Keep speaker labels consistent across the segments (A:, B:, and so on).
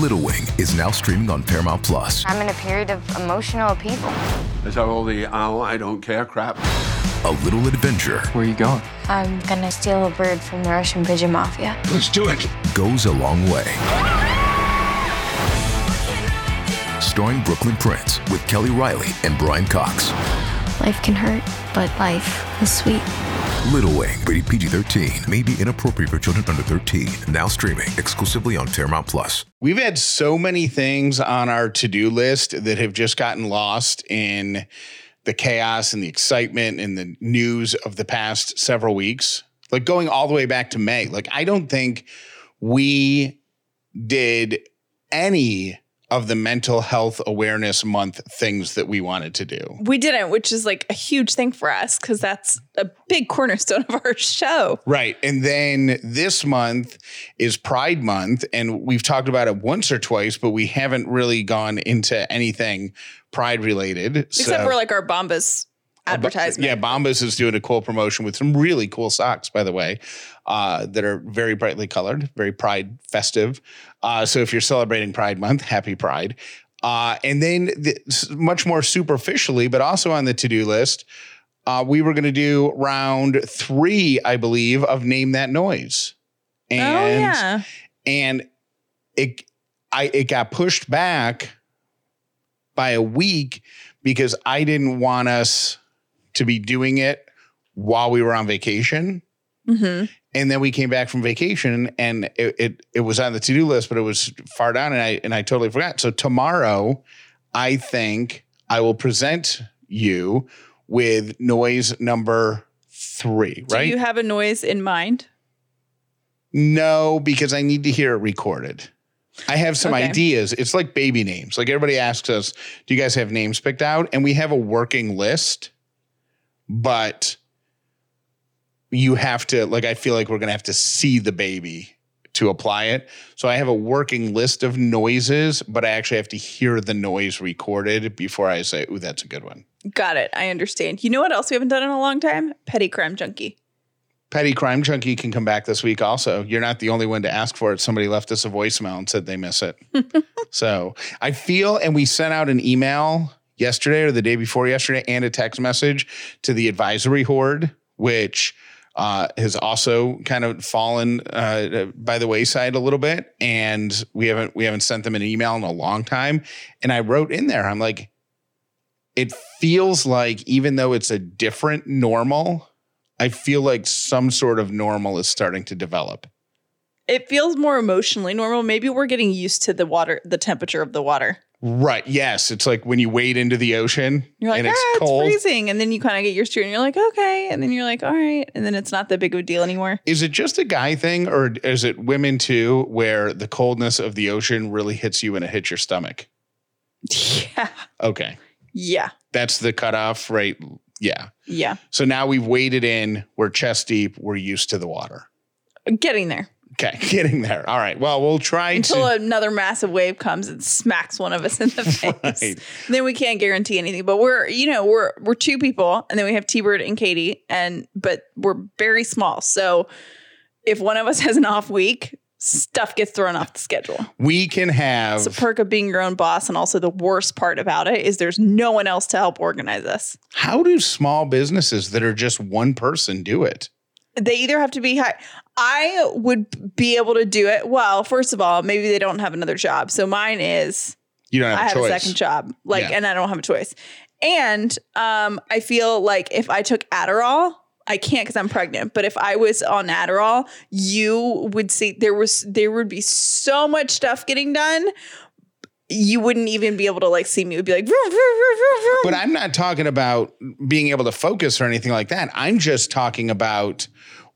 A: Little Wing is now streaming on Paramount Plus.
B: I'm in a period of emotional upheaval.
C: Is that all the oh, I don't care crap?
A: A little adventure
D: Where are you going?
B: I'm gonna steal a bird from the Russian pigeon mafia.
C: Let's do it.
A: goes a long way. Starring Brooklynn Prince with Kelly Reilly and Brian Cox.
B: Life can hurt, but life is sweet.
A: Little Wing, rated PG 13, may be inappropriate for children under 13. Now streaming exclusively on Paramount Plus.
E: We've had so many things on our to do list that have just gotten lost in the chaos and the excitement and the news of the past several weeks. Like going all the way back to May. Like, I don't think we did any of the mental health awareness month things that we wanted to do.
F: We didn't, which is like a huge thing for us because that's a big cornerstone of our show.
E: Right. And then this month is Pride Month. And we've talked about it once or twice, but we haven't really gone into anything Pride related.
F: Except for like our Bombas advertisement.
E: Yeah, Bombas is doing a cool promotion with some really cool socks, by the way, uh, that are very brightly colored, very Pride festive. Uh, so if you're celebrating Pride Month, happy Pride. Uh, and then the, much more superficially, but also on the to do list, uh, we were going to do round three, I believe, of Name That Noise. And,
F: oh yeah.
E: and it I it got pushed back by a week because I didn't want us to be doing it while we were on vacation.
F: hmm
E: And then we came back from vacation and it it, it was on the to-do list, but it was far down and I and I totally forgot. So tomorrow, I think I will present you with noise number three,
F: Do you have a noise in mind?
E: No, because I need to hear it recorded. I have some
F: Okay.
E: ideas. It's like baby names. Like everybody asks us, do you guys have names picked out? And we have a working list, but you have to, like, I feel like we're going to have to see the baby to apply it. So I have a working list of noises, but I actually have to hear the noise recorded before I say, ooh, that's a good one.
F: Got it. I understand. You know what else we haven't done in a long time? Petty crime junkie.
E: Petty Crime Junkie can come back this week also. You're not the only one to ask for it. Somebody left us a voicemail and said they miss it. so I feel, and we sent out an email yesterday or the day before yesterday and a text message to the advisory horde, which uh, has also kind of fallen uh, by the wayside a little bit. And we haven't we haven't sent them an email in a long time. And I wrote in there, I'm like, it feels like even though it's a different normal, I feel like some sort of normal is starting to develop.
F: It feels more emotionally normal. Maybe we're getting used to the water, the temperature of the water.
E: Right. Yes. It's like when you wade into the ocean
F: You're like,
E: and
F: ah,
E: it's
F: it's,
E: cold.
F: freezing. And then you kind of get used to it and you're like, okay. And then you're like, all right. And then it's not that big of a deal anymore.
E: Is it just a guy thing or is it women too, where the coldness of the ocean really hits you and it hits your stomach?
F: Yeah.
E: Okay.
F: Yeah.
E: That's the cutoff, right? Yeah.
F: Yeah.
E: So now we've waded in, we're chest deep, we're used to the water.
F: Getting there.
E: Okay. Getting there. All right. Well, we'll try
F: Until
E: to.
F: another massive wave comes and smacks one of us in the face.
E: Right.
F: Then we can't guarantee anything. But we're, you know, we're we're two people and then we have T Bird and Katie, and but we're very small. So if one of us has an off week, stuff gets thrown off the schedule.
E: we can have.
F: It's a perk of being your own boss. And also the worst part about it is there's no one else to help organize us.
E: how do small businesses that are just one person do it?
F: They either have to be high. I would be able to do it. Well, first of all, maybe they don't have another job. So mine is
E: You don't have
F: I
E: a
F: have
E: choice.
F: a second job. Like,
E: Yeah.
F: and I don't have a choice. And um, I feel like if I took Adderall, I can't because I'm pregnant. But if I was on Adderall, you would see there was there would be so much stuff getting done. You wouldn't even be able to like see me. It would be like, vroom, vroom, vroom.
E: But I'm not talking about being able to focus or anything like that. I'm just talking about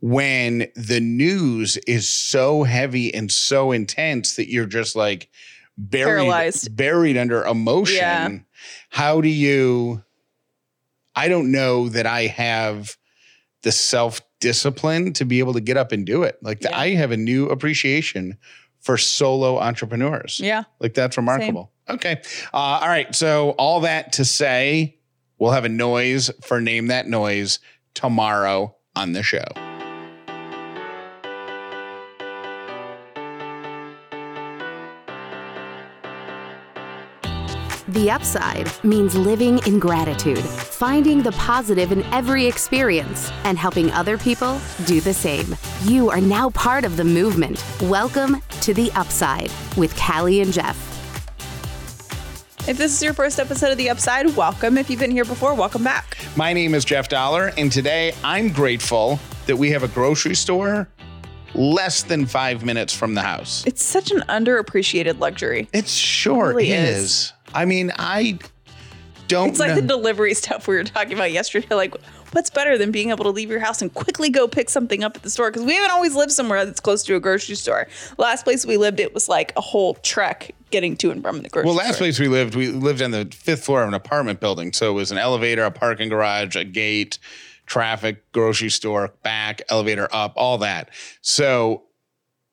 E: when the news is so heavy and so intense that you're just like buried
F: Paralyzed.
E: buried under emotion.
F: Yeah.
E: How do you I don't know that I have the self-discipline to be able to get up and do it. Like
F: Yeah.
E: I have a new appreciation for solo entrepreneurs.
F: yeah.
E: Like that's remarkable. Okay. Uh, all right. So all that to say, we'll have a noise for name that noise tomorrow on the show.
D: The upside means living in gratitude, finding the positive in every experience, and helping other people do the same. You are now part of the movement. Welcome to The Upside with Callie and Jeff.
F: If this is your first episode of The Upside, welcome. If you've been here before, welcome back.
E: My name is Jeff Dauler, and today I'm grateful that we have a grocery store less than five minutes from the house.
F: It's such an underappreciated luxury.
E: It sure
F: It really
E: is.
F: is.
E: I mean, I don't
F: It's like
E: know.
F: the delivery stuff we were talking about yesterday. Like, what's better than being able to leave your house and quickly go pick something up at the store? Because we haven't always lived somewhere that's close to a grocery store. Last place we lived, it was like a whole trek getting to and from the grocery store.
E: well, last
F: store.
E: place we lived, we lived on the fifth floor of an apartment building. So it was an elevator, a parking garage, a gate, traffic, grocery store, back, elevator up, all that. So,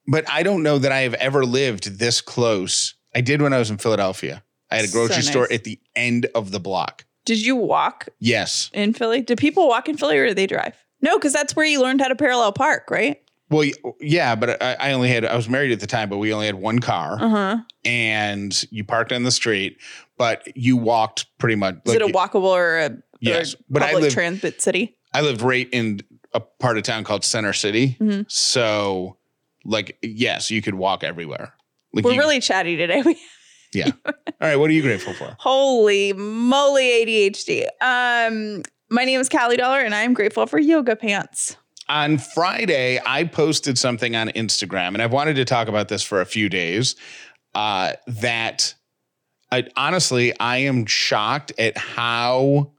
E: but I don't know that I have ever lived this close. I did when I was in Philadelphia. I had a
F: So
E: grocery store at the end of the block.
F: Did you walk
E: Yes.
F: in Philly? Do people walk in Philly or do they drive? No, because that's where you learned how to parallel park, right?
E: Well, yeah, but I, I only had, I was married at the time, but we only had one car
F: Uh huh.
E: and you parked on the street, but you walked pretty much.
F: Is it a walkable or a,
E: Yes,
F: or
E: but I
F: public
E: live-
F: transit city?
E: I lived right in a part of town called Center City.
F: Mhm.
E: So, like, yes, you could walk everywhere. Like
F: We're
E: you-
F: really chatty today. We
E: yeah. All right, what are you grateful for?
F: Holy moly, ADHD. Um, my name is Callie Dauler, and I'm grateful for yoga pants.
E: On Friday, I posted something on Instagram, and I've wanted to talk about this for a few days. Uh, that I honestly, I am shocked at how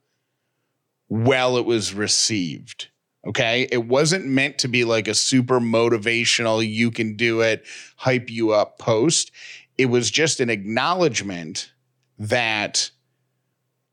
E: well it was received. Okay. It wasn't meant to be like a super motivational, you can do it, hype you up post. It was just an acknowledgement that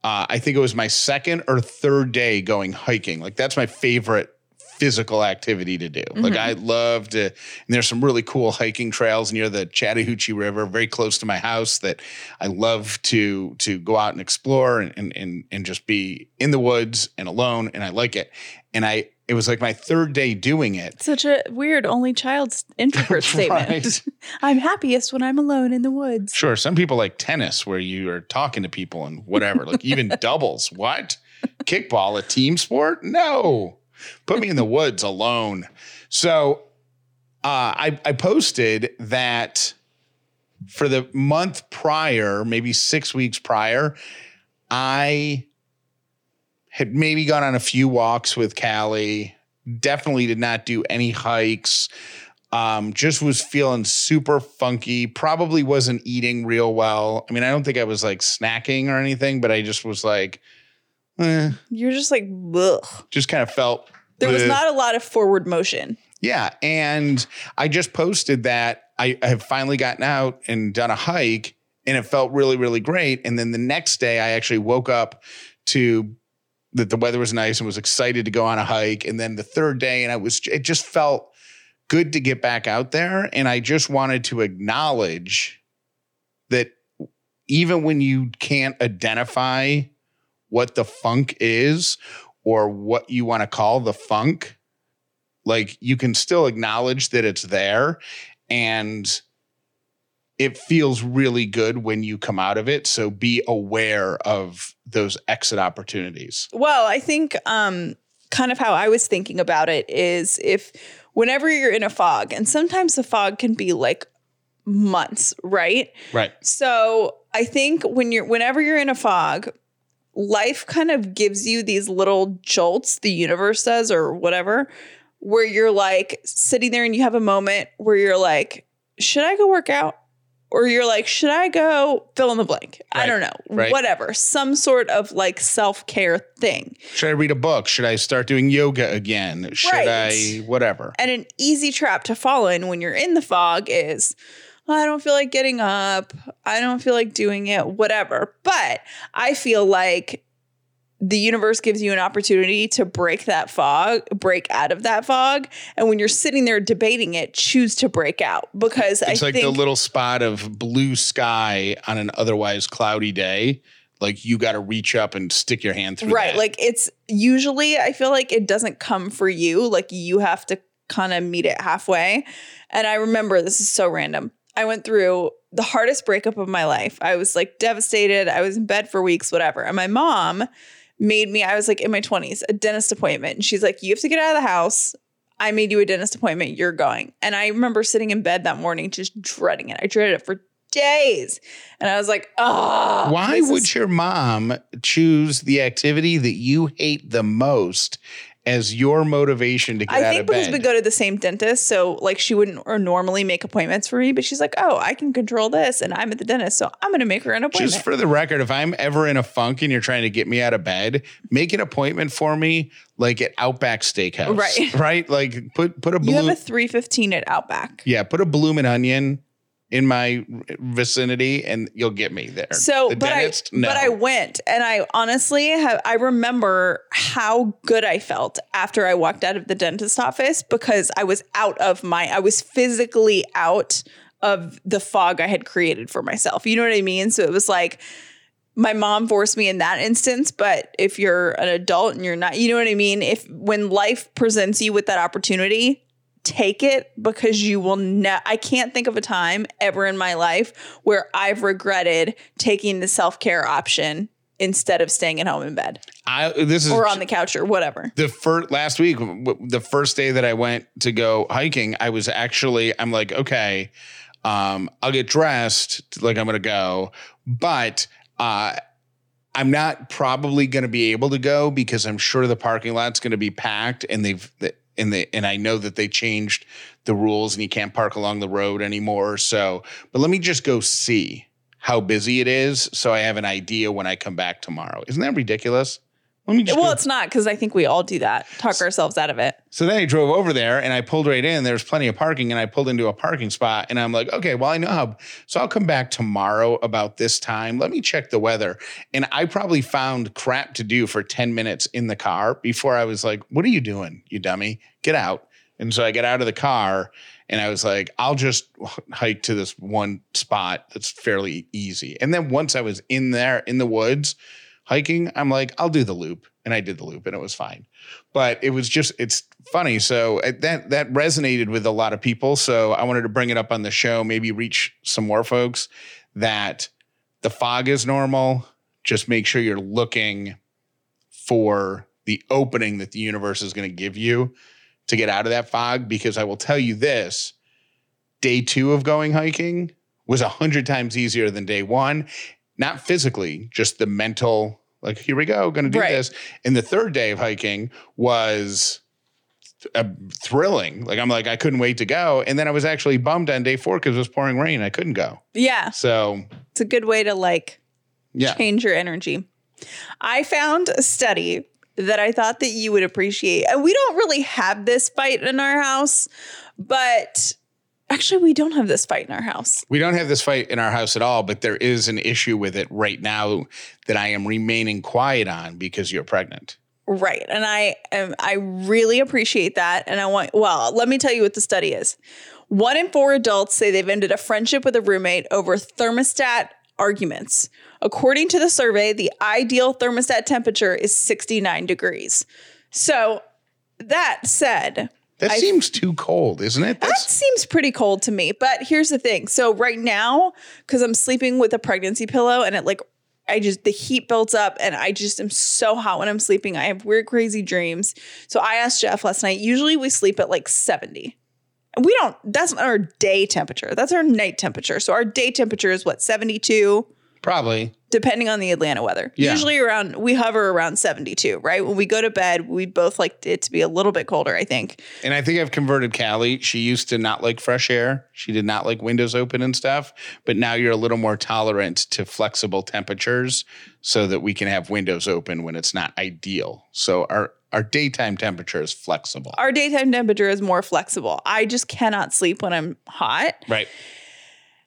E: uh, I think it was my second or third day going hiking. Like, that's my favorite physical activity to do. Like, I love to, and there's some really cool hiking trails near the Chattahoochee River, very close to my house that I love to to go out and explore and and and, and just be in the woods and alone. And I like it. And I it was like my third day doing it.
F: Such a weird only child's introvert statement.
E: Right.
F: I'm happiest when I'm alone in the woods.
E: Sure, some people like tennis where you are talking to people and whatever, like even doubles. What? Kickball, a team sport? No. Put me in the woods alone. So uh, I, I posted that for the month prior, maybe six weeks prior, I had maybe gone on a few walks with Callie. Definitely did not do any hikes. Um, just was feeling super funky. Probably wasn't eating real well. I mean, I don't think I was like snacking or anything, but I just was like, eh,
F: You're just like, ugh.
E: just kind of felt.
F: There was not a lot of forward motion.
E: Yeah. And I just posted that I, I have finally gotten out and done a hike and it felt really, really great. And then the next day I actually woke up to that the weather was nice and was excited to go on a hike. And then the third day, and I was, it just felt good to get back out there. And I just wanted to acknowledge that even when you can't identify what the funk is or what you want to call the funk, like you can still acknowledge that it's there and it feels really good when you come out of it so be aware of those exit opportunities
F: Well, I think um, kind of how I was thinking about it is if whenever you're in a fog, and sometimes the fog can be like months, right?
E: right
F: So I think when you're whenever you're in a fog, life kind of gives you these little jolts, the universe does, or whatever, where you're like sitting there and you have a moment where you're like, should I go work out? Or you're like, should I go fill in the blank? I don't know.
E: right.
F: Whatever. Some sort of like self-care thing.
E: should i read a book should i start doing yoga again should
F: Right.
E: i whatever
F: And an easy trap to fall in when you're in the fog is, I don't feel like getting up. I don't feel like doing it, whatever. But I feel like the universe gives you an opportunity to break that fog, break out of that fog. And when you're sitting there debating it, choose to break out because
E: it's
F: I
E: like the little spot of blue sky on an otherwise cloudy day like you got to reach up and stick your hand through
F: right
E: that.
F: like it's usually i feel like it doesn't come for you like you have to kind of meet it halfway and i remember this is so random I went through the hardest breakup of my life. I was like devastated. I was in bed for weeks, whatever. And my mom made me, I was like in my 20s, a dentist appointment. And she's like, You have to get out of the house. I made you a dentist appointment. You're going. And I remember sitting in bed that morning just dreading it. I dreaded it for days. And I was like, Oh,
E: Why would your mom choose the activity that you hate the most as your motivation to get
F: I
E: out
F: think because we go to the same dentist, so like she wouldn't or normally make appointments for me, but she's like, "Oh, I can control this, and I'm at the dentist, so I'm going to make her an appointment."
E: Just for the record, if I'm ever in a funk and you're trying to get me out of bed, make an appointment for me, like at Outback Steakhouse,
F: Right.
E: Right, like put put a
F: you have a 315 at Outback.
E: yeah, put a bloomin' onion in my vicinity, and you'll get me there.
F: So,
E: the
F: but
E: dentist,
F: I
E: no.
F: but I went, and I honestly have. I remember how good I felt after I walked out of the dentist office because I was out of my. I was physically out of the fog I had created for myself. You know what I mean? So it was like my mom forced me in that instance, but if you're an adult and you're not, you know what I mean? If when life presents you with that opportunity, take it because you will ne- I can't think of a time ever in my life where I've regretted taking the self-care option instead of staying at home in bed
E: I, this is
F: or on the couch or whatever.
E: the first last week the first day that i went to go hiking i was actually i'm like okay um i'll get dressed like i'm gonna go but uh i'm not probably gonna be able to go because i'm sure the parking lot's gonna be packed and they've and they and i know that they changed the rules and you can't park along the road anymore. So but let me just go see how busy it is so i have an idea when i come back tomorrow. Isn't that ridiculous let me just
F: Well,
E: go-
F: it's not because I think we all do that. Talk ourselves out of it.
E: so then I drove over there and I pulled right in. There's plenty of parking and I pulled into a parking spot and I'm like, okay, well, I know how. So I'll come back tomorrow about this time. Let me check the weather. And I probably found crap to do for 10 minutes in the car before I was like, what are you doing, you dummy? Get out. And so I get out of the car and I was like, I'll just hike to this one spot that's fairly easy. And then once I was in there in the woods hiking, I'm like, I'll do the loop. And I did the loop and it was fine. But it was just, it's funny. So uh, that that resonated with a lot of people. So I wanted to bring it up on the show, maybe reach some more folks that the fog is normal. Just make sure you're looking for the opening that the universe is going to give you to get out of that fog. Because I will tell you this day two of going hiking was a hundred times easier than day one. Not physically, just the mental, like, here we go, gonna do
F: Right.
E: this. And the third day of hiking was uh, thrilling. Like, I'm like, I couldn't wait to go. And then I was actually bummed on day four because it was pouring rain. I couldn't go.
F: Yeah.
E: So,
F: It's a good way to like
E: yeah.
F: change your energy. I found a study that I thought that you would appreciate. And we don't really have this fight in our house, but actually we don't have this fight in our house.
E: We don't have this fight in our house at all, but there is an issue with it right now that I am remaining quiet on because you're pregnant.
F: Right. And I am I really appreciate that. And I want well, let me tell you what the study is. One in four adults say they've ended a friendship with a roommate over thermostat arguments. According to the survey, the ideal thermostat temperature is 69 degrees. So that said,
E: That
F: I-
E: seems too cold, isn't it?
F: that seems pretty cold to me. But here's the thing. So right now, because I'm sleeping with a pregnancy pillow and it like I just the heat builds up and I just am so hot when I'm sleeping. I have weird, crazy dreams. So I asked Jeff last night. Usually we sleep at like 70. And we don't, that's not our day temperature. That's our night temperature. So our day temperature is what, 72?
E: Probably.
F: depending on the Atlanta weather.
E: Yeah.
F: Usually around we hover around 72, right? When we go to bed, we both like it to be a little bit colder, I think.
E: And I think I've converted Callie. She used to not like fresh air. She did not like windows open and stuff. But now you're a little more tolerant to flexible temperatures so that we can have windows open when it's not ideal. So our our daytime temperature is flexible.
F: Our daytime temperature is more flexible. I just cannot sleep when I'm hot.
E: right.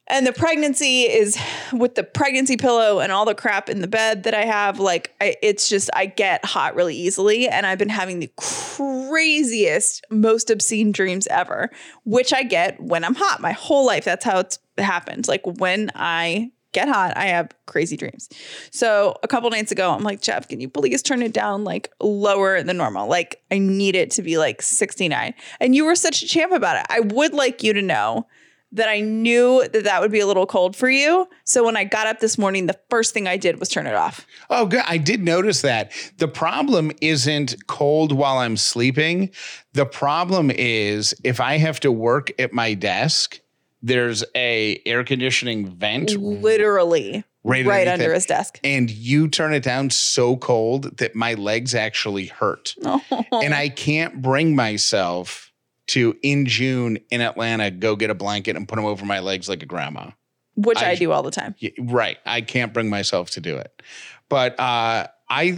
F: And the pregnancy is with the pregnancy pillow and all the crap in the bed that I have. Like, I, it's just, I get hot really easily. And I've been having the craziest, most obscene dreams ever, which I get when I'm hot my whole life. That's how it's happened. Like, when I get hot, I have crazy dreams. So, a couple nights ago, I'm like, Jeff, can you please turn it down like lower than normal? Like, I need it to be like 69. And you were such a champ about it. I would like you to know that I knew that that would be a little cold for you. So when I got up this morning, the first thing I did was turn it off.
E: Oh, good. I did notice that. The problem isn't cold while I'm sleeping. The problem is if I have to work at my desk, there's a air conditioning vent
F: Literally
E: right,
F: right under his desk.
E: and you turn it down so cold that my legs actually hurt. And I can't bring myself to in June in Atlanta go get a blanket and put them over my legs like a grandma.
F: Which I,
E: I-
F: do all the time.
E: Right. I can't bring myself to do it. But uh, I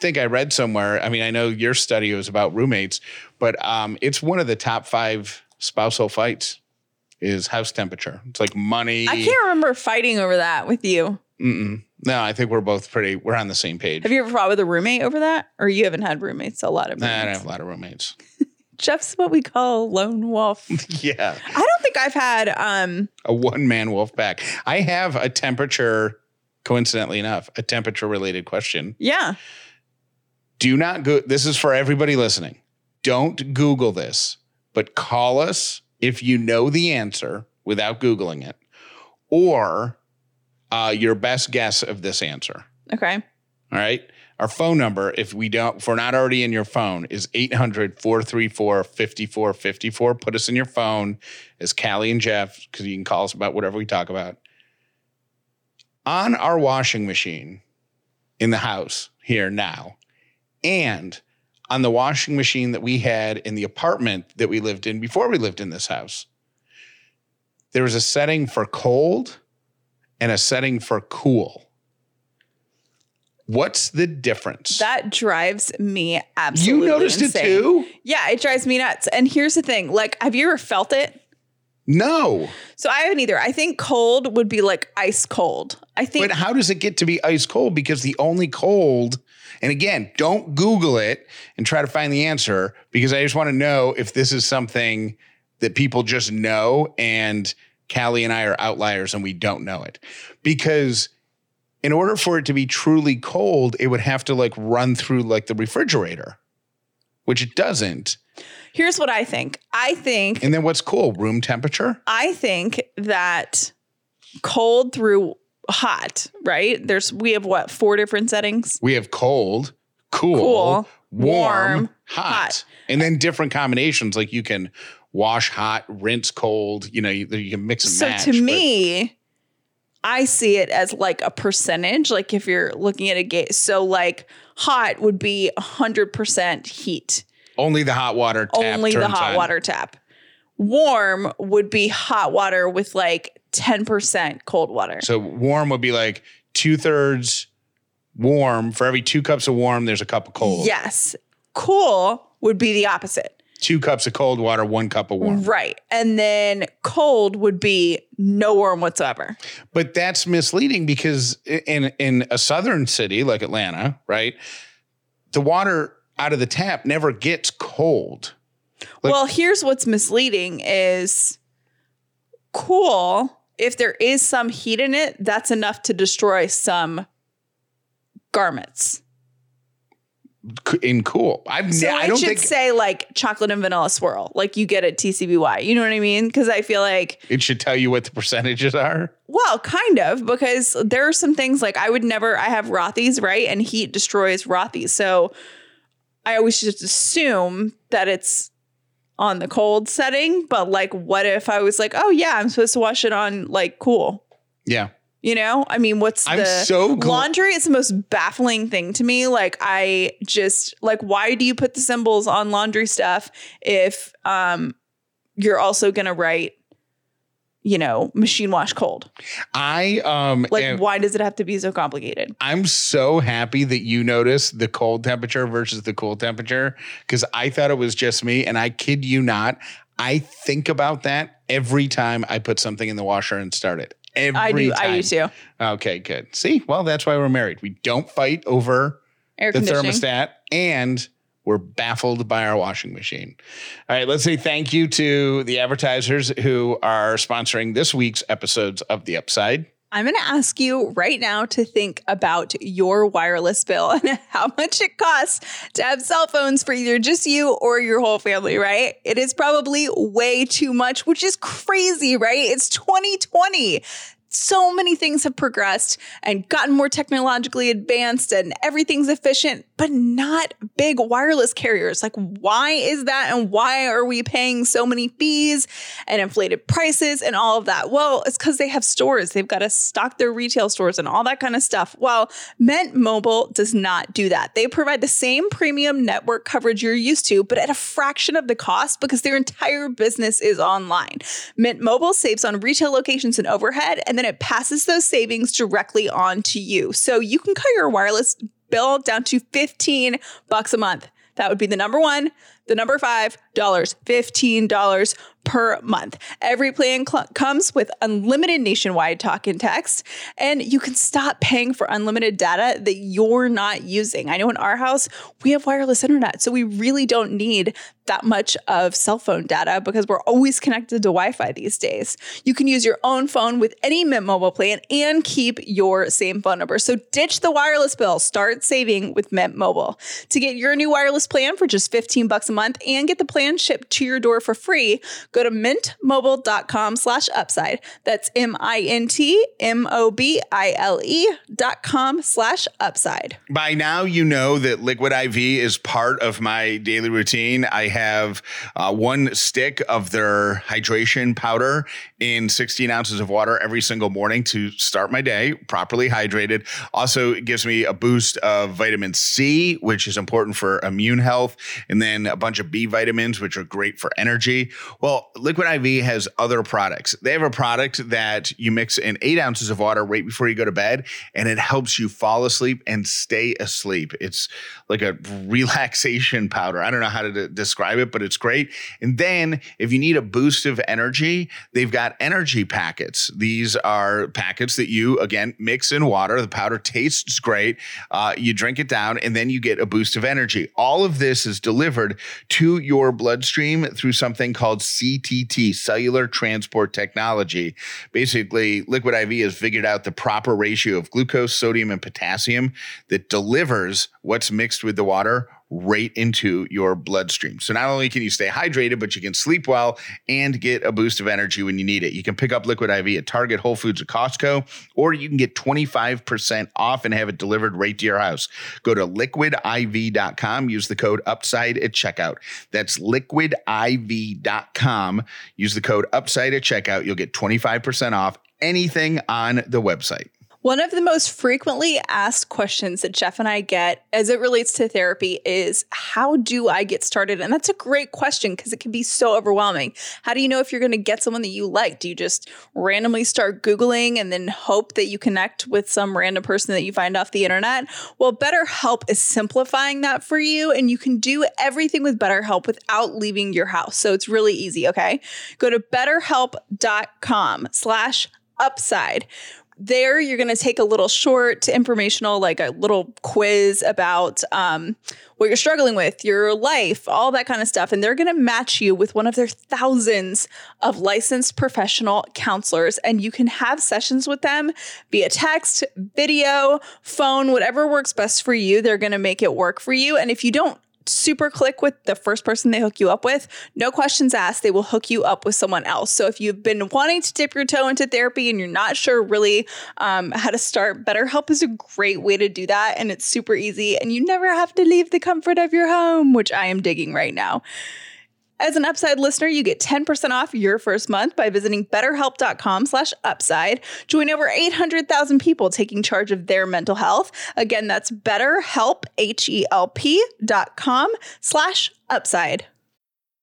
E: think I read somewhere. I mean, I know your study was about roommates, but um, it's one of the top five spousal fights is house temperature. It's like money.
F: I can't remember fighting over that with you.
E: Mm-mm. No, I think we're both pretty. We're on the same page.
F: Have you ever fought with a roommate over that? Or you haven't had roommates? A lot of
E: Nah, I don't have a lot of roommates.
F: Jeff's what we call a lone wolf.
E: yeah,
F: I don't think I've had um
E: a one man wolf pack. I have a temperature. Coincidentally enough, a temperature related question.
F: yeah.
E: do not go this is for everybody listening don't google this but call us if you know the answer without googling it or uh, your best guess of this answer
F: Okay.
E: all right our phone number if we don't if we're not already in your phone is 800-434-5454 put us in your phone as callie and jeff because you can call us about whatever we talk about. On our washing machine in the house here now and on the washing machine that we had in the apartment that we lived in before we lived in this house there was a setting for cold and a setting for cool what's the difference
F: That drives me absolutely
E: you noticed
F: insane.
E: it too
F: Yeah, it drives me nuts. And here's the thing like, have you ever felt it?
E: no
F: So I haven't either. I think cold would be like ice cold. I think
E: but how does it get to be ice cold because the only cold and again don't google it and try to find the answer because i just want to know if this is something that people just know and callie and i are outliers and we don't know it because in order for it to be truly cold it would have to like run through like the refrigerator which it doesn't
F: here's what I think. I think
E: and then what's cool room temperature
F: I think that cold through hot, right? There's we have what, four different settings?
E: we have cold, cool,
F: Cool,
E: warm,
F: warm,
E: hot,
F: hot.
E: and then different combinations. Like you can wash hot, rinse cold. You know, you, you can mix and
F: So
E: match.
F: to
E: but-
F: me, I see it as like a percentage. Like if you're looking at a gate, so like hot would be 100% heat,
E: only the hot water. Tap
F: only the hot
E: on.
F: water tap. Warm would be hot water with like 10% cold water.
E: So warm would be like two thirds warm. For every two cups of warm, there's a cup of cold.
F: Yes. Cool would be the opposite.
E: Two cups of cold water, one cup of warm.
F: Right. And then cold would be no warm whatsoever.
E: But that's misleading because in in a southern city like Atlanta, right, the water out of the tap never gets cold. Like-
F: well, here's what's misleading is cool. If there is some heat in it, that's enough to destroy some garments.
E: In cool, I've
F: So
E: ne- I don't
F: should
E: think
F: say like chocolate and vanilla swirl, like you get at TCBY. You know what I mean? Because I feel like
E: it should tell you what the percentages are.
F: Well, kind of, because there are some things like I would never, I have Rothy's, right? And heat destroys Rothy's. So I always just assume that it's on the cold setting. But like, what if I was like, oh, yeah, I'm supposed to wash it on like cool?
E: Yeah.
F: You know, I mean, what's
E: I'm
F: the
E: so gl-
F: laundry is the most baffling thing to me. Like, I just like, why do you put the symbols on laundry stuff if um you're also gonna write, you know, machine wash cold?
E: I um
F: Like,
E: am-
F: why does it have to be so complicated?
E: I'm so happy that you noticed the cold temperature versus the cool temperature because I thought it was just me. And I kid you not, I think about that every time I put something in the washer and start it. Every
F: I do.
E: time.
F: I do too.
E: Okay, good. See, well, that's why we're married. We don't fight over
F: Air
E: the thermostat and we're baffled by our washing machine. All right, let's say thank you to the advertisers who are sponsoring this week's episodes of The Upside.
F: I'm going to ask you right now to think about your wireless bill and how much it costs to have cell phones for either just you or your whole family, right? It is probably way too much, which is crazy, right? It's 2020 so many things have progressed and gotten more technologically advanced and everything's efficient, but not big wireless carriers. Like, why is that? And why are we paying so many fees and inflated prices and all of that? Well, it's because they have stores. They've got to stock their retail stores and all that kind of stuff. Well, Mint Mobile does not do that. They provide the same premium network coverage you're used to, but at a fraction of the cost because their entire business is online. Mint Mobile saves on retail locations and overhead and then it passes those savings directly on to you. So you can cut your wireless bill down to 15 bucks a month. That would be the number one. The number five dollars, $15 per month. Every plan cl- comes with unlimited nationwide talk and text, and you can stop paying for unlimited data that you're not using. I know in our house, we have wireless internet, so we really don't need that much of cell phone data because we're always connected to Wi Fi these days. You can use your own phone with any Mint Mobile plan and keep your same phone number. So ditch the wireless bill, start saving with Mint Mobile. To get your new wireless plan for just 15 bucks a month and get the plan shipped to your door for free, go to mintmobile.com slash upside. That's M-I-N-T-M-O-B-I-L-E dot com slash upside.
E: By now, you know that Liquid IV is part of my daily routine. I have uh, one stick of their hydration powder in 16 ounces of water every single morning to start my day properly hydrated. Also, it gives me a boost of vitamin C, which is important for immune health, and then a bunch of B vitamins, which are great for energy. Well, Liquid IV has other products. They have a product that you mix in eight ounces of water right before you go to bed, and it helps you fall asleep and stay asleep. It's like a relaxation powder. I don't know how to describe it, but it's great. And then if you need a boost of energy, they've got energy packets. These are packets that you, again, mix in water. The powder tastes great. Uh, you drink it down, and then you get a boost of energy. All of this is delivered to your bloodstream through something called CTT, cellular transport technology. Basically, Liquid IV has figured out the proper ratio of glucose, sodium, and potassium that delivers what's mixed with the water right into your bloodstream. So not only can you stay hydrated, but you can sleep well and get a boost of energy when you need it. You can pick up Liquid IV at Target, Whole Foods, or Costco, or you can get 25% off and have it delivered right to your house. Go to liquidiv.com, use the code UPSIDE at checkout. That's liquidiv.com. Use the code UPSIDE at checkout. You'll get 25% off anything on the website.
F: One of the most frequently asked questions that Jeff and I get as it relates to therapy is how do I get started? And that's a great question because it can be so overwhelming. How do you know if you're going to get someone that you like? Do you just randomly start Googling and then hope that you connect with some random person that you find off the internet? Well, BetterHelp is simplifying that for you and you can do everything with BetterHelp without leaving your house. So it's really easy, okay? Go to betterhelp.com slash upside there you're going to take a little short informational like a little quiz about um, what you're struggling with your life all that kind of stuff. And they're going to match you with one of their thousands of licensed professional counselors. And you can have sessions with them via text video phone whatever works best for you. They're going to make it work for you. And if you don't super click with the first person they hook you up with, no questions asked, they will hook you up with someone else. So if you've been wanting to dip your toe into therapy and you're not sure really um, how to start, BetterHelp is a great way to do that. And it's super easy. And you never have to leave the comfort of your home, which I am digging right now. As an Upside listener, you get 10% off your first month by visiting betterhelp.com slash upside. Join over 800,000 people taking charge of their mental health. Again, that's betterhelp, H-E-L-P dot com slash upside.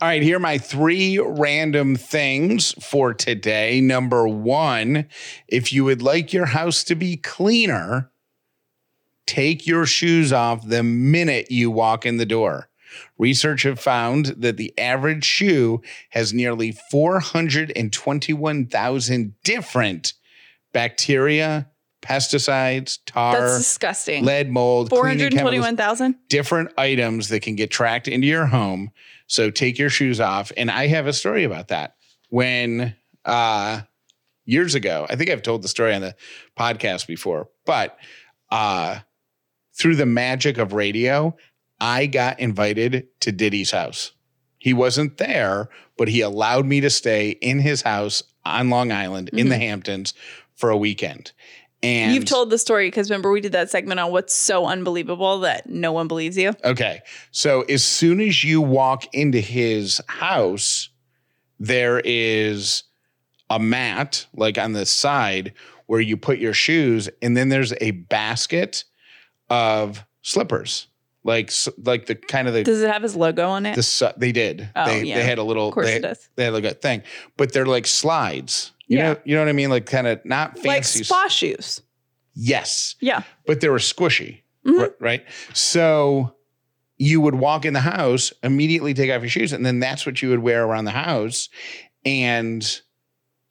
E: All right, here are my three random things for today. Number one, if you would like your house to be cleaner, take your shoes off the minute you walk in the door. Research have found that the average shoe has nearly 421,000 different bacteria, pesticides, tar,
F: That's disgusting.
E: lead, mold,
F: 421,000?
E: different items that can get tracked into your home. So take your shoes off. And I have a story about that. When uh years ago, I think I've told the story on the podcast before, but uh through the magic of radio, I got invited to Diddy's house. He wasn't there, but he allowed me to stay in his house on Long Island in the Hamptons for a weekend. And
F: You've told the story because remember we did that segment on what's so unbelievable that no one believes you.
E: Okay. So as soon as you walk into his house, there is a mat like on the side where you put your shoes, and then there's a basket of slippers, like like the kind of the
F: Does it have his logo on it?
E: the they did.
F: Oh,
E: they
F: yeah.
E: they had a little.
F: Of course
E: they,
F: it does.
E: They had like a thing, but they're like slides. You
F: Yeah.
E: know, you know what I mean? Like kind of not fancy.
F: like spa shoes.
E: yes
F: Yeah.
E: but they were squishy,
F: Mhm.
E: ri- right? So you would walk in the house, immediately take off your shoes, and then that's what you would wear around the house. And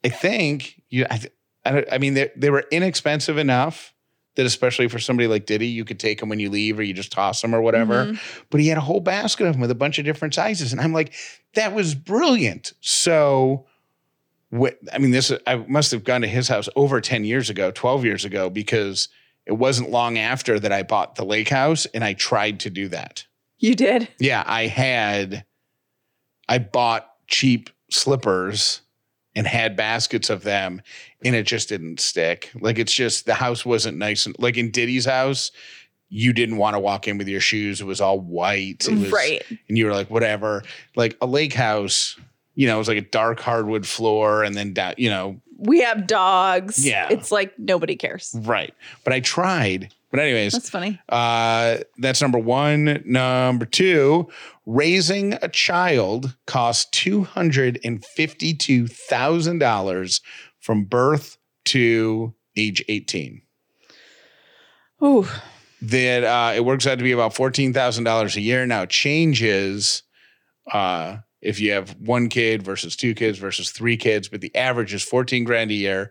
E: I think you, I, I, I mean, they, they were inexpensive enough that especially for somebody like Diddy, you could take them when you leave or you just toss them or whatever.
F: Mhm.
E: But he had a whole basket of them with a bunch of different sizes. And I'm like, that was brilliant. So, I mean, this, I must have gone to his house over 10 years ago, 12 years ago, because it wasn't long after that I bought the lake house and I tried to do that.
F: You did.
E: Yeah, I had, I bought cheap slippers and had baskets of them and it just didn't stick. Like it's just, the house wasn't nice. And like in Diddy's house, you didn't want to walk in with your shoes. It was all white. It was,
F: right.
E: And you were like, whatever. Like a lake house, you know, it was like a dark hardwood floor and then down, you know,
F: We have dogs.
E: Yeah.
F: It's like nobody cares.
E: right. But I tried. But anyways,
F: That's funny.
E: uh, that's number one. Number two, raising a child costs two hundred and fifty-two thousand dollars from birth to age eighteen.
F: Ooh.
E: That uh, it works out to be about fourteen thousand dollars a year. Now changes uh, if you have one kid versus two kids versus three kids, but the average is fourteen grand a year.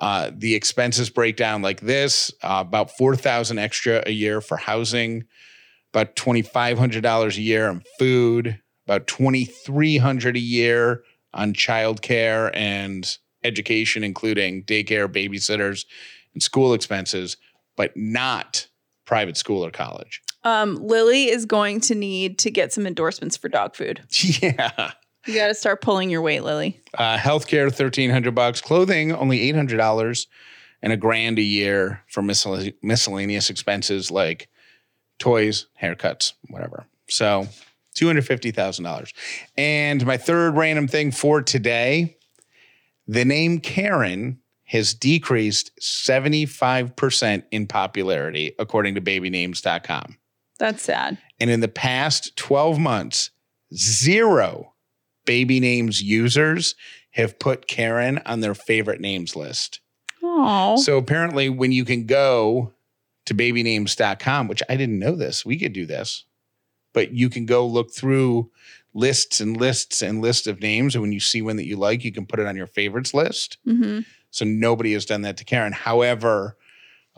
E: Uh, the expenses break down like this: uh, about four thousand extra a year for housing, about twenty five hundred dollars a year on food, about twenty three hundred a year on childcare and education, including daycare, babysitters, and school expenses, but not private school or college.
F: Um, Lily is going to need to get some endorsements for dog food.
E: Yeah.
F: You got to start pulling your weight, Lily.
E: Uh, healthcare, thirteen hundred bucks. Clothing, only eight hundred dollars, and a grand a year for miscell- miscellaneous expenses like toys, haircuts, whatever. So, two hundred fifty thousand dollars. And my third random thing for today: the name Karen has decreased seventy five percent in popularity, according to BabyNames.com.
F: That's sad.
E: And in the past 12 months, zero baby names users have put Karen on their favorite names list.
F: Oh.
E: So apparently, when you can go to babynames.com, which I didn't know this, we could do this, but you can go look through lists and lists and lists of names. And when you see one that you like, you can put it on your favorites list.
F: hmm
E: So nobody has done that to Karen. However,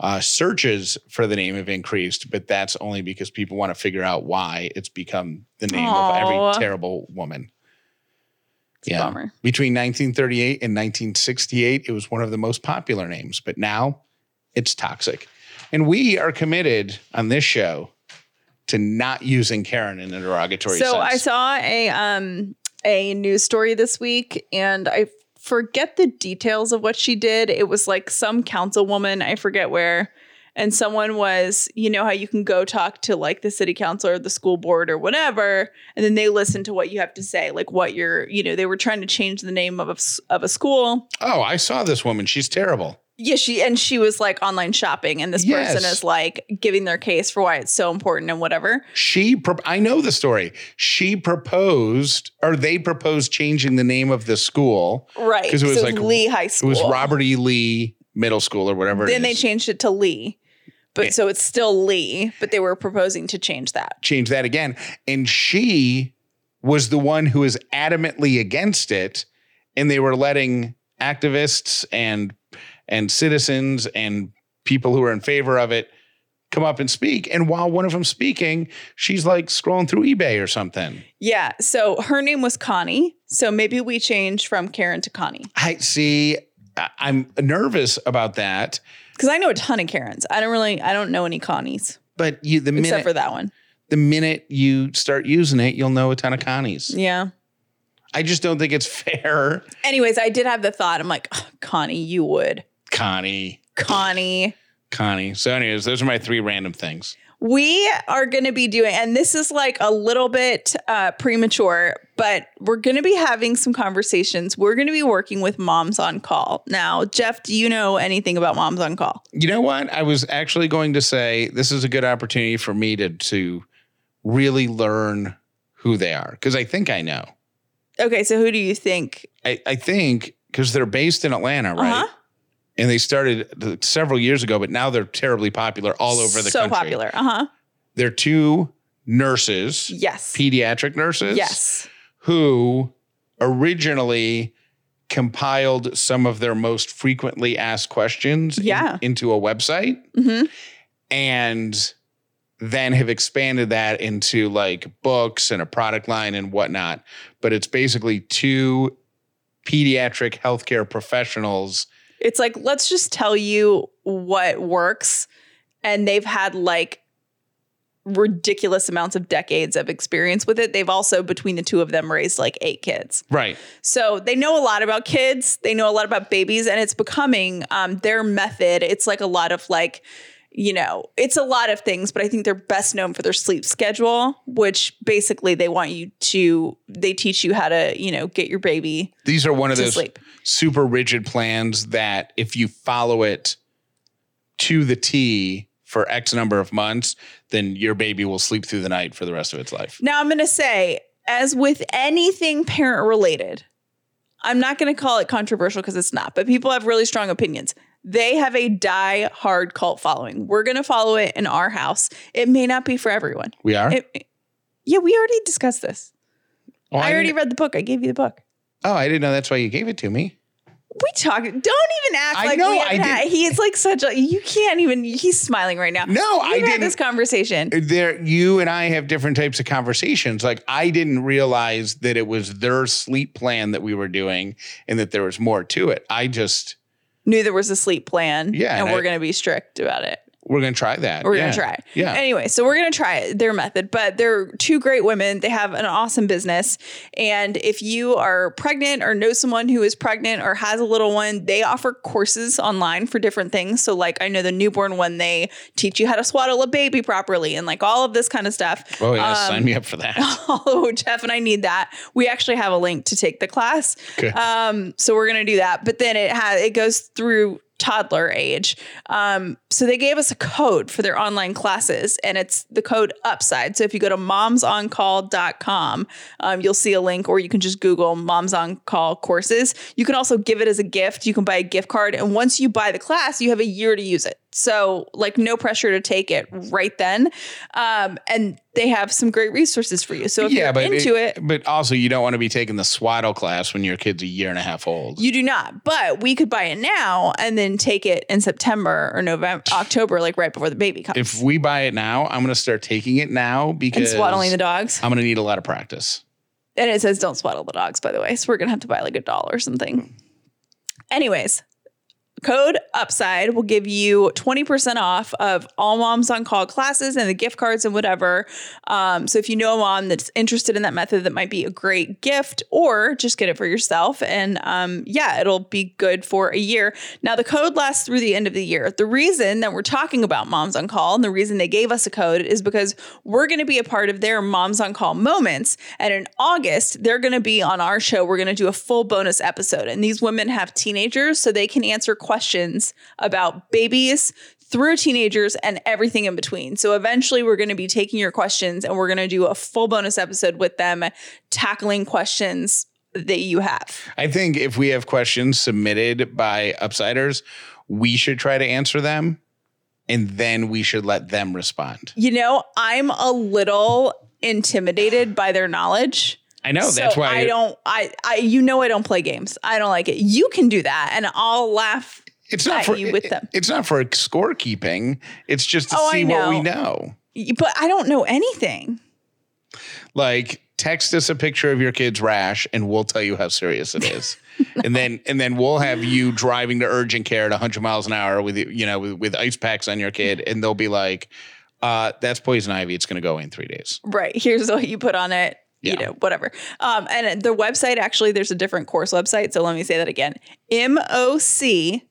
E: uh, searches for the name have increased, but that's only because people want to figure out why it's become the name of every terrible woman.
F: It's a bummer.
E: Between 1938 and 1968, it was one of the most popular names, but now it's toxic. And we are committed on this show to not using Karen in a derogatory
F: So
E: sense.
F: I saw a um a news story this week and I forget the details of what she did. It was like some councilwoman, I forget where, and someone was, you know how you can go talk to like the city council or the school board or whatever, and then they listen to what you have to say, like what you're, you know, they were trying to change the name of a, of a school.
E: oh, I saw this woman. She's terrible.
F: Yeah, she and she was like online shopping, and this
E: Yes.
F: person is like giving their case for why it's so important and whatever.
E: She, pro- I know the story. She proposed, or they proposed changing the name of the school.
F: Right.
E: Because it was
F: So
E: like
F: Lee High School.
E: It was Robert E. Lee Middle School or whatever.
F: Then they changed it to Lee. But so it's still Lee, but they were proposing to change that.
E: change that again. And she was the one who was adamantly against it. And they were letting activists and and citizens and people who are in favor of it come up and speak. And while one of them speaking, she's like scrolling through eBay or something.
F: Yeah. So her name was Connie. So maybe we change from Karen to Connie.
E: I see. I'm nervous about that.
F: Because I know a ton of Karens. I don't really I don't know any Connies.
E: But you, the
F: Except
E: minute
F: for that one.
E: the minute you start using it, you'll know a ton of Connies.
F: Yeah.
E: I just don't think it's fair,
F: Anyways, I did have the thought. I'm like, "Ugh, Connie, you would.
E: Connie.
F: Connie.
E: Connie. So, anyways, those are my three random things.
F: We are going to be doing, and this is like a little bit uh, premature, but we're going to be having some conversations. We're going to be working with Moms on Call. Now, Jeff, do you know anything about Moms on Call?
E: You know what? I was actually going to say this is a good opportunity for me to to really learn who they are because I think I know.
F: Okay, so who do you think?
E: I, I think because they're based in Atlanta, right?
F: Uh-huh.
E: And they started several years ago, but now they're terribly popular all over the
F: so
E: country.
F: So popular. Uh huh.
E: They're two nurses,
F: Yes.
E: pediatric nurses,
F: yes.
E: who originally compiled some of their most frequently asked questions in-
F: Yeah.
E: into a website
F: hmm
E: and then have expanded that into like books and a product line and whatnot. But it's basically two pediatric healthcare professionals.
F: It's like, let's just tell you what works. And they've had like ridiculous amounts of decades of experience with it. They've also, between the two of them, raised like eight kids.
E: Right.
F: So they know a lot about kids. They know a lot about babies, and it's becoming um, their method. It's like a lot of like, you know, it's a lot of things, but I think they're best known for their sleep schedule, which basically they want you to, they teach you how to, you know, get your baby
E: These are one of
F: to
E: those
F: sleep.
E: Super rigid plans that if you follow it to the T for X number of months, then your baby will sleep through the night for the rest of its life.
F: Now I'm going to say, as with anything parent related, I'm not going to call it controversial because it's not, but people have really strong opinions. They have a die hard cult following. We're going to follow it in our house. It may not be for everyone.
E: We are?
F: It, yeah, we already discussed this.
E: Oh,
F: I already
E: didn't-
F: read the book. I gave you the book.
E: Oh, I didn't know that's why you gave it to me.
F: We talk. Don't even act
E: I
F: like
E: know,
F: we
E: I
F: had-
E: did-
F: He is like such a. You can't even. He's smiling right now.
E: No, I
F: We've had
E: didn't.
F: this conversation.
E: there you and I have different types of conversations. Like I didn't realize that it was their sleep plan that we were doing and that there was more to it. I just
F: Knew there was a sleep plan.
E: Yeah,
F: and
E: and
F: we're
E: I-
F: going to be strict about it.
E: We're gonna try that.
F: We're
E: Yeah.
F: gonna try.
E: Yeah.
F: Anyway, so we're gonna try their method, but they're two great women. They have an awesome business. And if you are pregnant or know someone who is pregnant or has a little one, they offer courses online for different things. So, like, I know the newborn one, they teach you how to swaddle a baby properly and like all of this kind of stuff.
E: Oh yeah,
F: Um,
E: sign me up for that.
F: Oh, Jeff and I need that. We actually have a link to take the class.
E: Good.
F: Um, so we're gonna do that. But then it has it goes through toddler age. Um, so they gave us a code for their online classes, and it's the code upside. So if you go to momsoncall.com, um, you'll see a link, or you can just Google Moms on Call courses. You can also give it as a gift. You can buy a gift card, and once you buy the class, you have a year to use it. So, like, no pressure to take it right then. Um, and they have some great resources for you. So, if you're into it,
E: But also you don't want to be taking the swaddle class when your kid's a year and a half old.
F: you do not. But we could buy it now and then take it in September or November, October, like right before the baby comes.
E: if we buy it now, I'm gonna start taking it now
F: and
E: because
F: swaddling the dogs.
E: I'm gonna need a lot of practice.
F: And it says don't swaddle the dogs, by the way. So we're gonna have to buy like a doll or something. Anyways, code upside will give you 20% off of all moms on call classes and the gift cards and whatever. Um, so if you know a mom that's interested in that method, that might be a great gift, or just get it for yourself. And um, yeah, it'll be good for a year. Now, the code lasts through the end of the year. The reason that we're talking about moms on call and the reason they gave us a code is because we're going to be a part of their moms on call moments. And in August, they're going to be on our show. We're going to do a full bonus episode. And these women have teenagers, so they can answer questions about babies through teenagers and everything in between. So eventually we're going to be taking your questions and we're going to do a full bonus episode with them tackling questions that you have.
E: I think if we have questions submitted by upsiders, we should try to answer them and then we should let them respond.
F: You know, I'm a little intimidated by their knowledge.
E: I know that's
F: So
E: why
F: I don't I I you know I don't play games. I don't like it. You can do that and I'll laugh
E: it's not for
F: you with them.
E: It's not for scorekeeping. It's just to
F: Oh,
E: see what we
F: know. But I don't know anything.
E: Like text us a picture of your kid's rash and we'll tell you how serious it is. And then and then we'll have you driving to urgent care at 100 miles an hour with you know with, with ice packs on your kid and they'll be like uh, that's poison ivy. It's going to go in three days.
F: Right. Here's what you put on it. You know, whatever. Um, and the website actually, there's a different course website. So let me say that again. MOC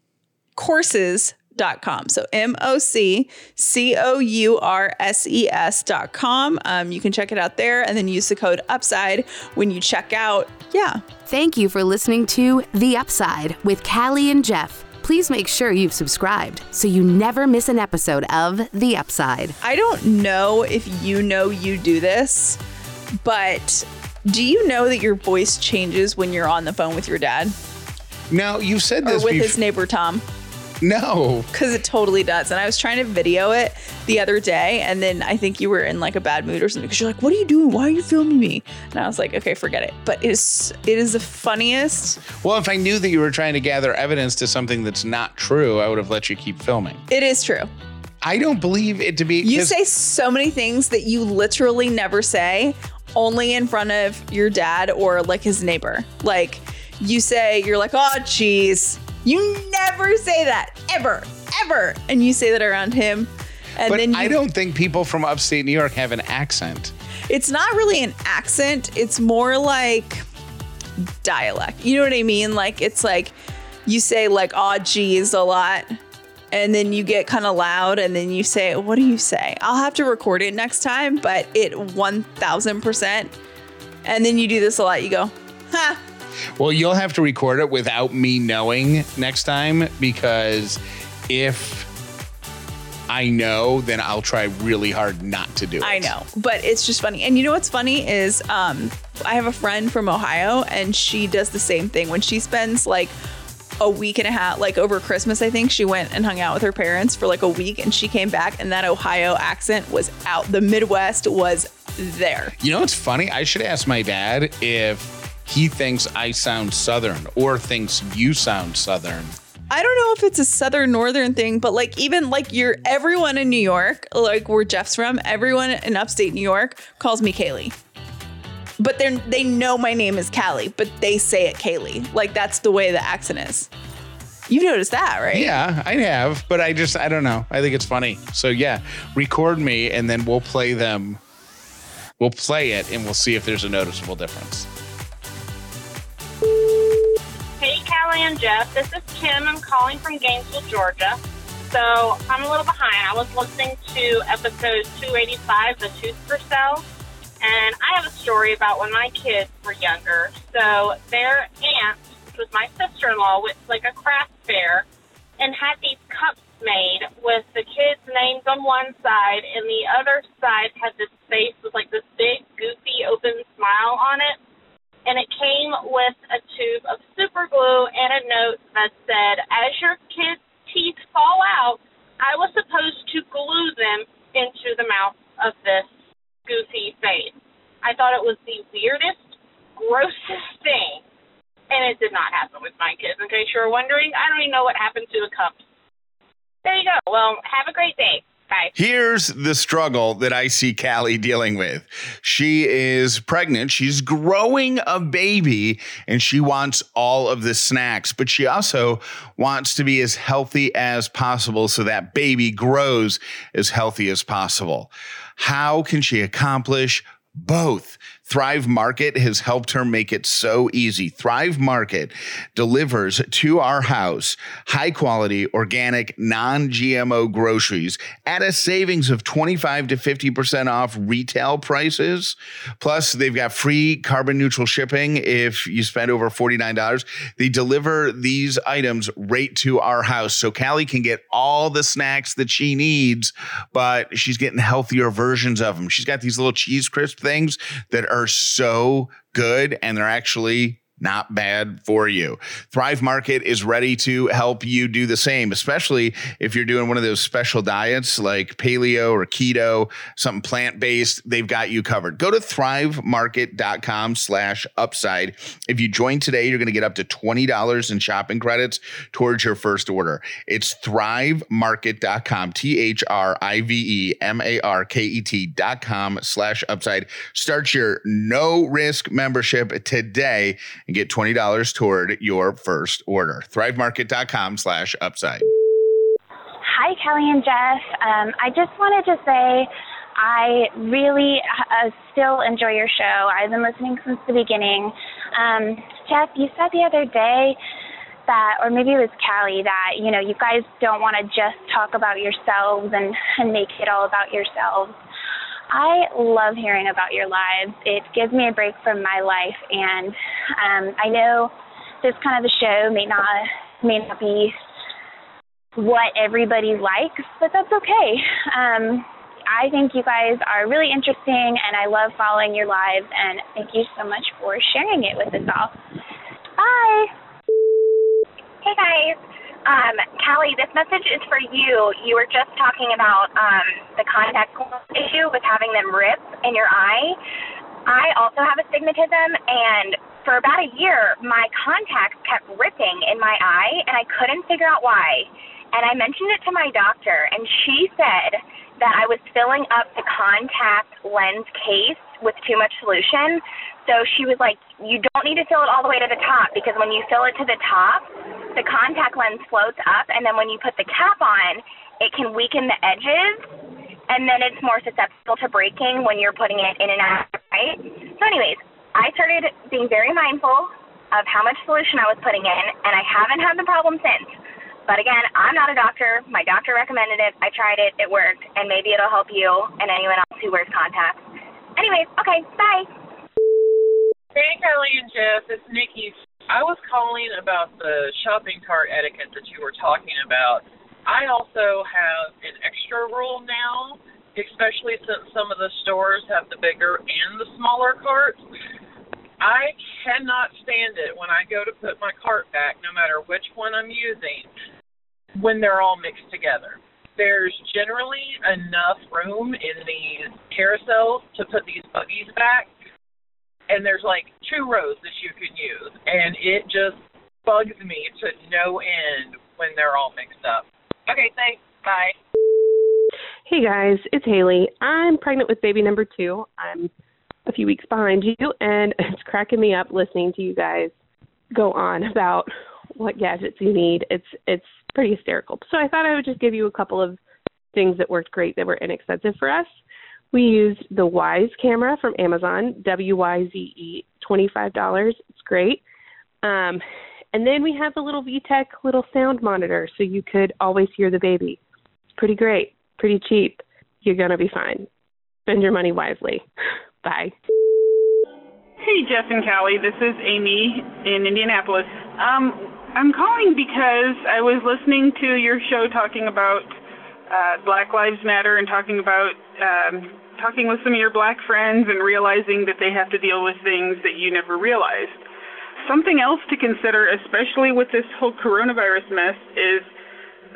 F: courses.com. So M O C C O U R S E S dot com. Um, you can check it out there and then use the code UPSIDE when you check out. Yeah.
D: Thank you for listening to The Upside with Callie and Jeff. Please make sure you've subscribed so you never miss an episode of The Upside.
F: I don't know if you know you do this, but do you know that your voice changes when you're on the phone with your dad
E: Now you've said
F: or
E: this
F: with
E: before.
F: his neighbor Tom?
E: no,
F: Because it totally does. And I was trying to video it the other day, and then I think you were in like a bad mood or something because you're like, "What are you doing? Why are you filming me?" And I was like, "Okay, forget it." But it is it is the funniest.
E: well, if I knew that you were trying to gather evidence to something that's not true, I would have let you keep filming.
F: It is true.
E: I don't believe it to be.
F: You say so many things that you literally never say, only in front of your dad or like his neighbor. Like you say, you're like, "Oh, geez." You never say that ever, ever, and you say that around him. And
E: but
F: then you
E: I don't think people from upstate New York have an accent.
F: it's not really an accent it's more like dialect you know what i mean like it's like you say like oh geez a lot and then you get kind of loud and then you say what do you say i'll have to record it next time but it 1000% and then you do this a lot you go ha
E: Well, you'll have to record it without me knowing next time because if I know, then I'll try really hard not to do it.
F: I know, but it's just funny. And you know what's funny is um, I have a friend from Ohio, and she does the same thing. When she spends like a week and a half, like over Christmas, I think she went and hung out with her parents for like a week, and she came back, and that Ohio accent was out. The Midwest was there.
E: You know what's funny? I should ask my dad if he thinks I sound Southern or thinks you sound Southern.
F: I don't know if it's a southern northern thing, but like even like you're everyone in New York, like where Jeff's from, everyone in upstate New York calls me Kaylee. But they they know my name is Callie, but they say it Kaylee. Like that's the way the accent is. You've noticed that, right?
E: Yeah, I have, but I just, I don't know. I think it's funny. So yeah, record me and then we'll play them. We'll play it and we'll see if there's a noticeable difference.
G: Hey, Callie and Jeff. This is Kim. I'm calling from Gainesville, Georgia. So I'm a little behind. I was listening to episode 285, The Tooth for Sale, and I have a story about when my kids were younger. So their aunt, was my sister-in-law, went to like a craft fair and had these cups made with the kids' names on one side, and the other side had this face with like this big, goofy, open smile on it and it came with a tube of super glue and a note that said, As your kids' teeth fall out, I was supposed to glue them into the mouth of this goofy face. I thought it was the weirdest, grossest thing. And it did not happen with my kids. In case you were wondering, I don't even know what happened to the cups. There you go. Well, have a great day. Bye.
E: Here's the struggle that I see Callie dealing with. She is pregnant, she's growing a baby, and she wants all of the snacks, but she also wants to be as healthy as possible so that baby grows as healthy as possible. How can she accomplish both. Thrive Market has helped her make it so easy. Thrive Market delivers to our house high quality, organic, non GMO groceries at a savings of 25 to 50% off retail prices. Plus, they've got free carbon neutral shipping if you spend over $49. They deliver these items right to our house. So Callie can get all the snacks that she needs, but she's getting healthier versions of them. She's got these little cheese crisp things that are so good and they're actually not bad for you. Thrive Market is ready to help you do the same, especially if you're doing one of those special diets like paleo or keto, something plant-based, they've got you covered. Go to thrivemarket.com slash upside. If you join today, you're going to get up to $20 in shopping credits towards your first order. It's thrivemarket.com, T-H-R-I-V-E-M-A-R-K-E-T dot com slash upside. Start your no risk membership today and get $20 toward your first order. ThriveMarket.com slash upside.
H: Hi, Kelly and Jeff. Um, I just wanted to say I really uh, still enjoy your show. I've been listening since the beginning. Um, Jeff, you said the other day that, or maybe it was Callie, that, you know, you guys don't want to just talk about yourselves and, and make it all about yourselves. I love hearing about your lives. It gives me a break from my life, and um, I know this kind of a show may not may not be what everybody likes, but that's okay. Um, I think you guys are really interesting, and I love following your lives. And thank you so much for sharing it with us all. Bye.
I: Hey guys. Um, Callie, this message is for you. You were just talking about um, the contact issue with having them rip in your eye. I also have astigmatism, and for about a year, my contacts kept ripping in my eye, and I couldn't figure out why. And I mentioned it to my doctor, and she said that I was filling up the contact lens case with too much solution. So she was like, You don't need to fill it all the way to the top because when you fill it to the top, the contact lens floats up, and then when you put the cap on, it can weaken the edges, and then it's more susceptible to breaking when you're putting it in and out, right? So, anyways, I started being very mindful of how much solution I was putting in, and I haven't had the problem since. But again, I'm not a doctor. My doctor recommended it. I tried it. It worked, and maybe it'll help you and anyone else who wears contacts. Anyways, okay, bye.
J: Hey, Kelly and Jeff, it's Nikki. I was calling about the shopping cart etiquette that you were talking about. I also have an extra rule now, especially since some of the stores have the bigger and the smaller carts. I cannot stand it when I go to put my cart back, no matter which one I'm using, when they're all mixed together. There's generally enough room in these carousels to put these buggies back and there's like two rows that you can use, and it just bugs me to no end when they're all mixed up. Okay, thanks. Bye.
K: Hey guys, it's Haley. I'm pregnant with baby number two. I'm a few weeks behind you, and it's cracking me up listening to you guys go on about what gadgets you need. It's it's pretty hysterical. So I thought I would just give you a couple of things that worked great that were inexpensive for us. We used the Wyze camera from Amazon, W Y Z E, $25. It's great. Um, and then we have the little VTech little sound monitor so you could always hear the baby. Pretty great, pretty cheap. You're to be fine. Spend your money wisely. Bye.
L: Hey, Jeff and Callie. This is Amy in Indianapolis. Um, I'm calling because I was listening to your show talking about uh, Black Lives Matter and talking about um, talking with some of your black friends and realizing that they have to deal with things that you never realized. Something else to consider, especially with this whole coronavirus mess, is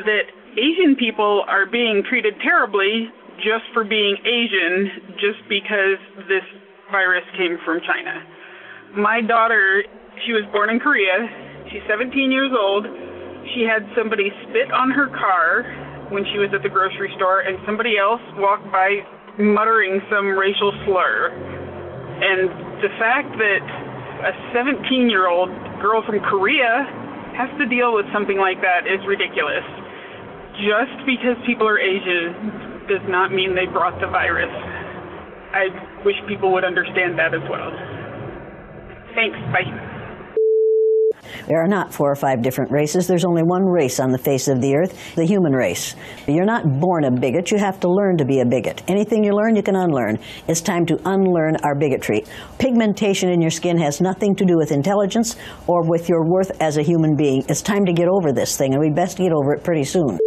L: that Asian people are being treated terribly just for being Asian, just because this virus came from China. My daughter, she was born in Korea. She's 17 years old. She had somebody spit on her car when she was at the grocery store, and somebody else walked by muttering some racial slur. And the fact that a 17 year old girl from Korea has to deal with something like that is ridiculous. Just because people are Asian does not mean they brought the virus. I wish people would understand that as well. Thanks. Bye.
M: There are not four or five different races. There's only one race on the face of the earth, the human race. You're not born a bigot. You have to learn to be a bigot. Anything you learn, you can unlearn. It's time to unlearn our bigotry. Pigmentation in your skin has nothing to do with intelligence or with your worth as a human being. It's time to get over this thing, and we best get over it pretty soon.